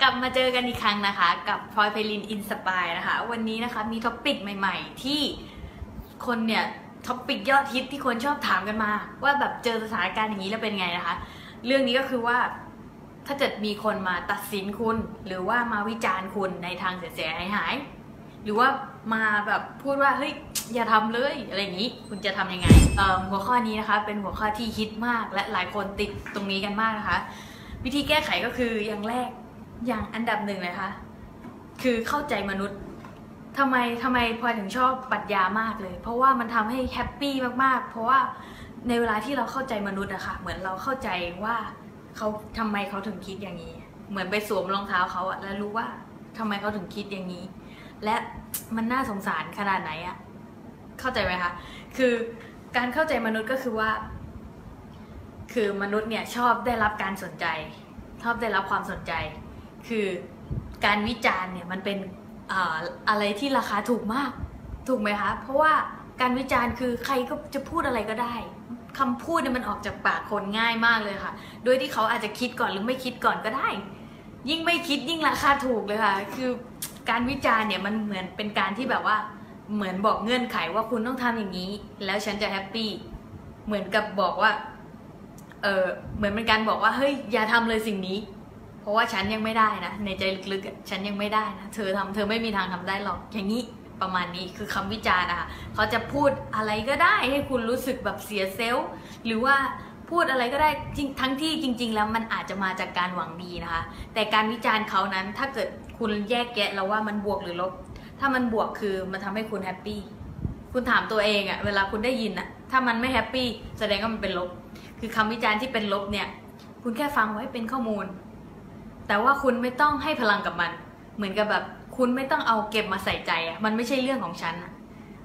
กลับมาเจอกันอีกครั้งนะคะ กับพลอยไพลิน Inspire นะคะ วันนี้นะคะมี topic ใหม่ ๆ ที่คนเนี่ย topic ยอดฮิตที่คนชอบถามกันมา ว่าแบบเจอสถานการณ์อย่างนี้แล้วเป็นไงนะคะ เรื่องนี้ก็คือว่าถ้าเกิดมีคนมาตัดสินคุณ หรือว่ามาวิจารณ์คุณในทางเสียหายหาย หรือว่ามาแบบพูดว่าเฮ้ยอย่าทำเลยอะไรอย่างนี้คุณจะทำยังไงหัวข้อนี้นะคะ เป็นหัวข้อที่ฮิตมากและหลายคนติดตรงนี้กันมากนะคะ วิธีแก้ไขก็คืออย่างแรก อย่างอันดับหนึ่งเลยค่ะ คือเข้าใจมนุษย์ทำไมทำไมพลอยถึงชอบปรัชญามากเลย เพราะว่ามันทำให้แฮปปี้มากๆ เพราะว่าในเวลาที่เราเข้าใจมนุษย์อะค่ะ เหมือนเราเข้าใจว่าเขาทำไมเขาถึงคิดอย่างนี้ เหมือนไปสวมรองเท้าเขาอะแล้วรู้ว่าทำไมเขาถึงคิดอย่างนี้ และมันน่าสงสารขนาดไหนอะเข้าใจไหมคะ คือการเข้าใจมนุษย์ก็คือว่า คือมนุษย์เนี่ยชอบได้รับการสนใจ ชอบได้รับความสนใจ คือการวิจารณ์เนี่ยมันเป็นอะไรที่ราคาถูกมากถูกไหมคะ เพราะว่าการวิจารณ์คือใครก็จะพูดอะไรก็ได้คำพูดเนี่ยมันออกจากปากคนง่ายมากเลยค่ะ โดยที่เขาอาจจะคิดก่อนหรือไม่คิดก่อนก็ได้ ยิ่งไม่คิดยิ่งราคาถูกเลยค่ะ คือการวิจารณ์เนี่ยมันเหมือนเป็นการที่แบบว่าเหมือนบอกเงื่อนไขว่าคุณต้องทำอย่างนี้ แล้วฉันจะแฮปปี้เหมือนกับบอกว่าเออเหมือนเป็นการบอกว่าเฮ้ยอย่าทำเลยสิ่งนี้ ราะว่าฉันยังไม่ได้นะ ในใจลึกๆฉันยังไม่ได้นะ เธอทำเธอไม่มีทางทำได้หรอก อย่างนี้ประมาณนี้คือคำวิจารณ์นะคะเขาจะพูดอะไรก็ได้ให้คุณรู้สึกแบบเสียเซลล์หรือว่าพูดอะไรก็ได้จริงทั้งที่จริง ๆ แล้วมันอาจจะมาจากการหวังดีนะคะ แต่การวิจารณ์เขานั้นถ้าเกิดคุณแยกแยะแล้วว่ามันบวกหรือลบ ถ้ามันบวกคือมันทำให้คุณแฮปปี้คุณถามตัวเองอะเวลาคุณได้ยินอะถ้ามันไม่แฮปปี้แสดงว่ามันเป็นลบ คือคำวิจารณ์ที่เป็นลบเนี่ย คุณแค่ฟังไว้เป็นข้อมูล แต่ว่าคุณไม่ต้องให้พลังกับมัน เหมือนกับแบบคุณไม่ต้องเอาเก็บมาใส่ใจอะมันไม่ใช่เรื่องของฉัน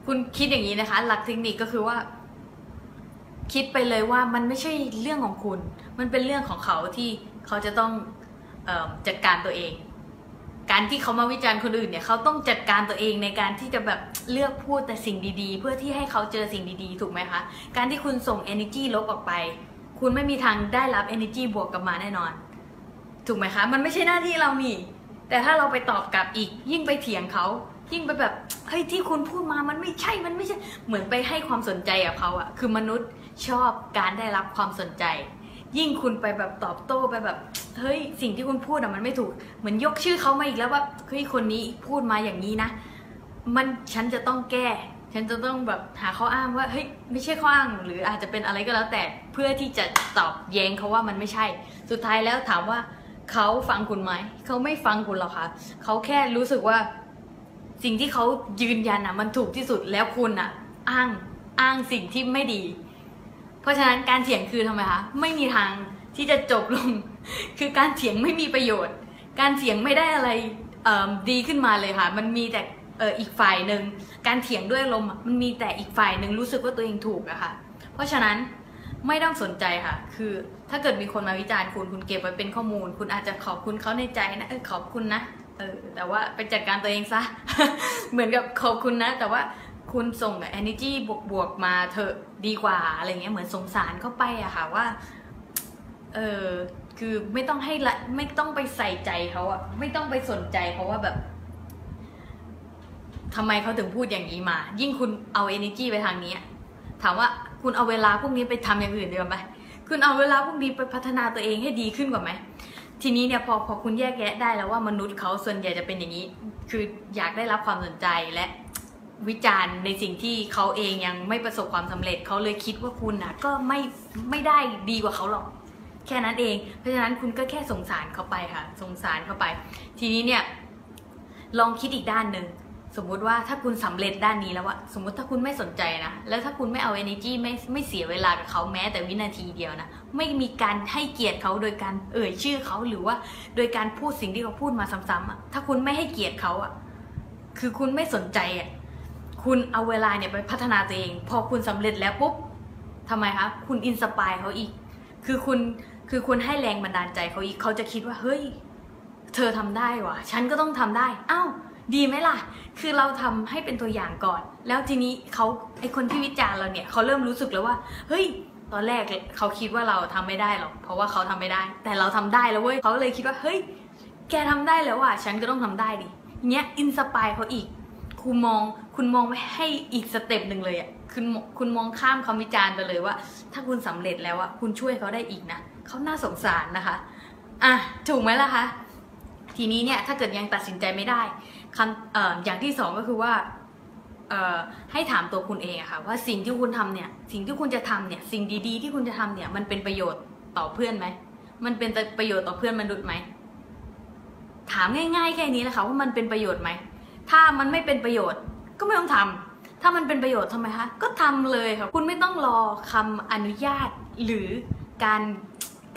คุณคิดอย่างนี้นะคะ หลักเทคนิคก็คือว่า คิดไปเลยว่ามันไม่ใช่เรื่องของคุณ มันเป็นเรื่องของเขาที่เขาจะต้องออจัดการตัวเอง การที่เขามาวิจารณ์คนอื่นเนี่ยเขาต้องจัดการตัวเองในการที่จะแบบเลือกพูดแต่สิ่งดีๆ เพื่อที่ให้เขาเจอสิ่งดีๆ ถูกไหมคะ การที่คุณส่ง energy ลบออกไป คุณไม่มีทางได้รับ energy บวกกลับมาแน่นอน ถูกไหมคะ มันไม่ใช่หน้าที่เรานี่ แต่ถ้าเราไปตอบกลับอีก ยิ่งไปเถียงเขายิ่งไปแบบเฮ้ยที่คุณพูดมามันไม่ใช่มันไม่ใช่เหมือนไปให้ความสนใจกับเขาอะคือมนุษย์ชอบการได้รับความสนใจ ยิ่งคุณไปแบบตอบโต้ไปแบบเฮ้ยสิ่งที่คุณพูดอะมันไม่ถูก เหมือนยกชื่อเขามาอีกแล้วว่าเฮ้ยคนนี้พูดมาอย่างนี้นะ มันฉันจะต้องแก้ ฉันจะต้องแบบหาข้ออ้างว่าเฮ้ยไม่ใช่ข้ออ้างหรืออาจจะเป็นอะไรก็แล้วแต่เพื่อที่จะตอบแย้งเขาว่ามันไม่ใช่ สุดท้ายแล้วถามว่า เขาฟังคุณไหม เขาไม่ฟังคุณหรอกค่ะ เขาแค่รู้สึกว่า สิ่งที่เขายืนยันอะ มันถูกที่สุดแล้วคุณอะ อ้างอ้างสิ่งที่ไม่ดี เพราะฉะนั้นการเถียงคือทำไมคะไม่มีทางที่จะจบลง คือการเถียงไม่มีประโยชน์ การเถียงไม่ได้อะไรดีขึ้นมาเลยค่ะ มันมีแต่อ,อีกฝ่ายหนึ่งการเถียงด้วยลมณ์มันมีแต่อีกฝ่ายหนึ่งรู้สึกว่าตัวเองถูกอะค่ะ เพราะฉะนั้น ไม่ต้องสนใจค่ะ คือถ้าเกิดมีคนมาวิจารณ์คุณคุณเก็บไว้เป็นข้อมูล คุณอาจจะขอบคุณเขาในใจนะเออขอบคุณนะเออแต่ว่าไปจัดการตัวเองซะ เหมือนกับขอบคุณนะ แต่ว่าคุณส่ง energy บวกๆมาเถอะดีกว่าอะไรเงี้ยเหมือนสงสารเข้าไปอะค่ะว่าเออคือไม่ต้องให้ละไม่ต้องไปใส่ใจเขาอะไม่ต้องไปสนใจเขาะว่าแบบทำไมเขาถึงพูดอย่างนี้มา ยิ่งคุณเอา energy ไปทางนี้ถามว่า คุณเอาเวลาพวกนี้ไปทำอย่างอื่นดีกว่าไหมคุณเอาเวลาพวกนี้ไปพัฒนาตัวเองให้ดีขึ้นกว่าไหมทีนี้เนี่ยพอพอคุณแยกแยะได้แล้วว่ามนุษย์เขาส่วนใหญ่จะเป็นอย่างนี้ คืออยากได้รับความสนใจและวิจารณ์ในสิ่งที่เขาเองยังไม่ประสบความสำเร็จเขาเลยคิดว่าคุณนะก็ไม่ไม่ได้ดีกว่าเขาหรอก แค่นั้นเอง เพราะฉะนั้นคุณก็แค่สงสารเขาไปค่ะ สงสารเขาไป ทีนี้เนี่ยลองคิดอีกด้านหนึ่ง สมมุติว่าถ้าคุณสำเร็จด้านนี้แล้วอะสมมติถ้าคุณไม่สนใจนะ แล้วถ้าคุณไม่เอา energy ไม่ไม่เสียเวลากับเขาแม้แต่วินาทีเดียวนะ ไม่มีการให้เกียรติเขาโดยการเอ่ยชื่อเขาหรือว่า โดยการพูดสิ่งที่เขาพูดมาซ้ำๆอะถ้าคุณไม่ให้เกียรติเขาอะคือคุณไม่สนใจอะคุณเอาเวลาเนี่ยไปพัฒนาตัวเอง พอคุณสำเร็จแล้วปุ๊บทำไมคะคุณอินสปายเขาอีก คือคุณคือคุณให้แรงบันดาลใจเขาอีกเขาจะคิดว่าเฮ้ย เธอทำได้วะฉันก็ต้องทำได้อ้าว ดีไหมล่ะ คือเราทำให้เป็นตัวอย่างก่อน แล้วทีนี้เขาไอคนที่วิจารณ์เราเนี่ยเขาเริ่มรู้สึกแล้วว่า เฮ้ย ตอนแรกเขาคิดว่าเราทำไม่ได้หรอก เพราะว่าเขาทำไม่ได้ แต่เราทำได้แล้วเว้ยเขาเลยคิดว่า เฮ้ย แกทำได้แล้วอะ ฉันก็ต้องทำได้ดิเนี้ย inspire เขาอีก คุณมอง คุณมองไปให้อีก step หนึ่งเลยอะ คุณคุณมองข้ามคำวิจารณ์ไปเลยว่า ถ้าคุณสำเร็จแล้วอะ คุณช่วยเขาได้อีกนะเขาน่าสงสารนะคะ อะ ถูกไหมล่ะคะ ทีนี้เนี่ย ถ้าเกิดยังตัดสินใจไม่ได้ คำตอบย่างที่สองก็คือว่าให้ถามตัวคุณเองอะค่ะว่าสิ่งที่คุณทำเนี่ยสิ่งที่คุณจะทำเนี่ยสิ่งดีๆ ที่คุณจะทำเนี่ยมันเป็นประโยชน์ต่อเพื่อนไหมมันเป็นประโยชน์ต่อเพื่อนมนุษย์ไหมถามง่ายๆแค่นี้แหละค่ะว่ามันเป็นประโยชน์ไหมถ้ามันไม่เป็นประโยชน์ก็ไม่ต้องทำถ้ามันเป็นประโยชน์ทำไมคะก็ทำเลยค่ะคุณไม่ต้องรอคำอนุญาตหรือการ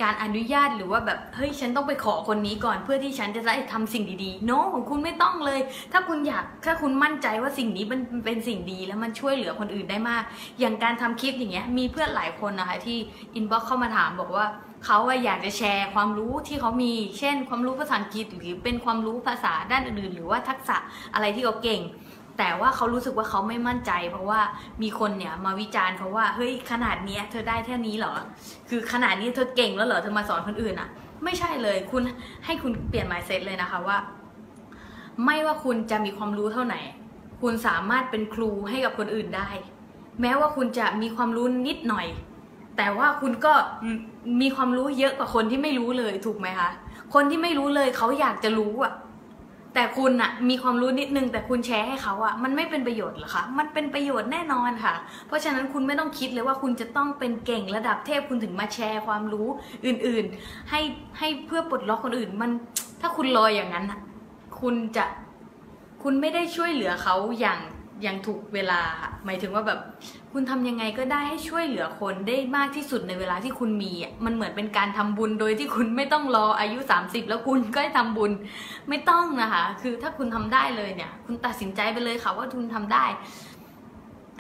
การอนุญาตหรือว่าแบบเฮ้ยฉันต้องไปขอคนนี้ก่อนเพื่อที่ฉันจะได้ทำสิ่งดีๆ โน้ของคุณไม่ต้องเลย ถ้าคุณอยากถ้าคุณมั่นใจว่าสิ่งนี้มันเป็นสิ่งดีแล้วมันช่วยเหลือคนอื่นได้มาก อย่างการทำคลิปอย่างเงี้ยมีเพื่อนหลายคนนะคะที่อินบ็อกเข้ามาถามบอกว่าเขาอยากจะแชร์ความรู้ที่เขามี เช่น ความรู้ภาษาอังกฤษหรือเป็นความรู้ภาษาด้านอื่นๆหรือว่าทักษะอะไรที่เขาเก่ง แต่ว่าเขารู้สึกว่าเขาไม่มั่นใจ เพราะว่ามีคนเนี่ยมาวิจารณ์เขาว่าเฮ้ยขนาดเนี้ยเธอได้แค่นี้เหรอ คือขนาดนี้เธอเก่งแล้วเหรอเธอมาสอนคนอื่นอะไม่ใช่เลยคุณให้คุณเปลี่ยน mindset เลยนะคะว่า ไม่ว่าคุณจะมีความรู้เท่าไหร่คุณสามารถเป็นครูให้กับคนอื่นได้ แม้ว่าคุณจะมีความรู้นิดหน่อย แต่ว่าคุณก็มีความรู้เยอะกว่าคนที่ไม่รู้เลยถูกไหมคะคนที่ไม่รู้เลยเขาอยากจะรู้อะ แต่คุณอะมีความรู้นิดนึงแต่คุณแชร์ให้เขาอะมันไม่เป็นประโยชน์หรอคะมันเป็นประโยชน์แน่นอนค่ะ เพราะฉะนั้นคุณไม่ต้องคิดเลยว่าคุณจะต้องเป็นเก่งระดับเทพคุณถึงมาแชร์ความรู้อื่นๆ ให้ให้เพื่อปลดล็อกคนอื่นมันถ้าคุณลอยอย่างนั้นอะคุณจะคุณไม่ได้ช่วยเหลือเขาอย่าง อย่างถูกเวลา หมายถึงว่าแบบคุณทำยังไงก็ได้ให้ช่วยเหลือคนได้มากที่สุดในเวลาที่คุณมี มันเหมือนเป็นการทำบุญโดยที่คุณไม่ต้องรออายุ 30 แล้วคุณก็ทำบุญไม่ต้องนะคะ คือถ้าคุณทำได้เลยเนี่ย คุณตัดสินใจไปเลยค่ะว่าคุณทำได้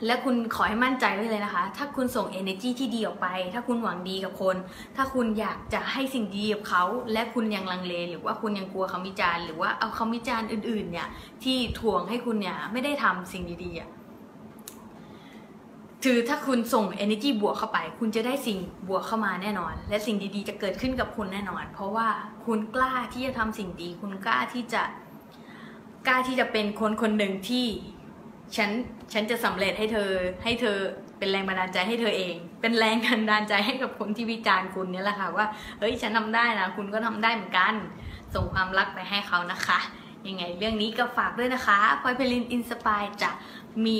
และคุณขอให้มั่นใจไว้เลยนะคะ ถ้าคุณส่ง energy ที่ดีออกไป ถ้าคุณหวังดีกับคน ถ้าคุณอยากจะให้สิ่งดีกับเขา และคุณยังลังเล หรือว่าคุณยังกลัวคำวิจารณ์ หรือว่าเอาคำวิจารณ์อื่น ๆ เนี่ย ที่ถ่วงให้คุณเนี่ยไม่ได้ทำสิ่งดีๆอะถือถ้าคุณส่ง energy บวกเข้าไป คุณจะได้สิ่งบวกเข้ามาแน่นอน และสิ่งดีๆ จะเกิดขึ้นกับคุณแน่นอน เพราะว่าคุณกล้าที่จะทำสิ่งดี คุณกล้าที่จะ กล้าที่จะเป็นคนคนหนึ่งที่ ฉันฉันจะสำเร็จให้เธอให้เธอเป็นแรงบันดาลใจให้เธอเอง เป็นแรงบันดาลใจให้กับคนที่วิจารณ์คุณเนี่ยแหละค่ะว่าเฮ้ยฉันทำได้นะคุณก็ทำได้เหมือนกัน ส่งความรักไปให้เขานะคะยังไงเรื่องนี้ก็ฝากด้วยนะคะพลอยไพลิน Inspire จะมี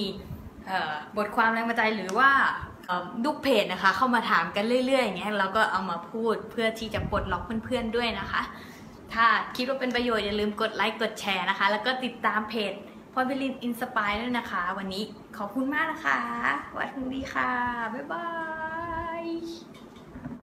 บทความแรงบันดาลใจหรือว่าลูกเพจนะคะ เข้ามาถามกันเรื่อยๆอย่างเงี้ยเราก็เอามาพูดเพื่อที่จะปลดล็อกเพื่อนๆด้วยนะคะ ถ้าคิดว่าเป็นประโยชน์อย่าลืมกดไลค์กดแชร์นะคะ แล้วก็ติดตามเพจ พอยเบลินอินสปายด้วยนะคะ วันนี้ขอบคุณมากนะคะ วัดดีค่ะ บ๊ายบาย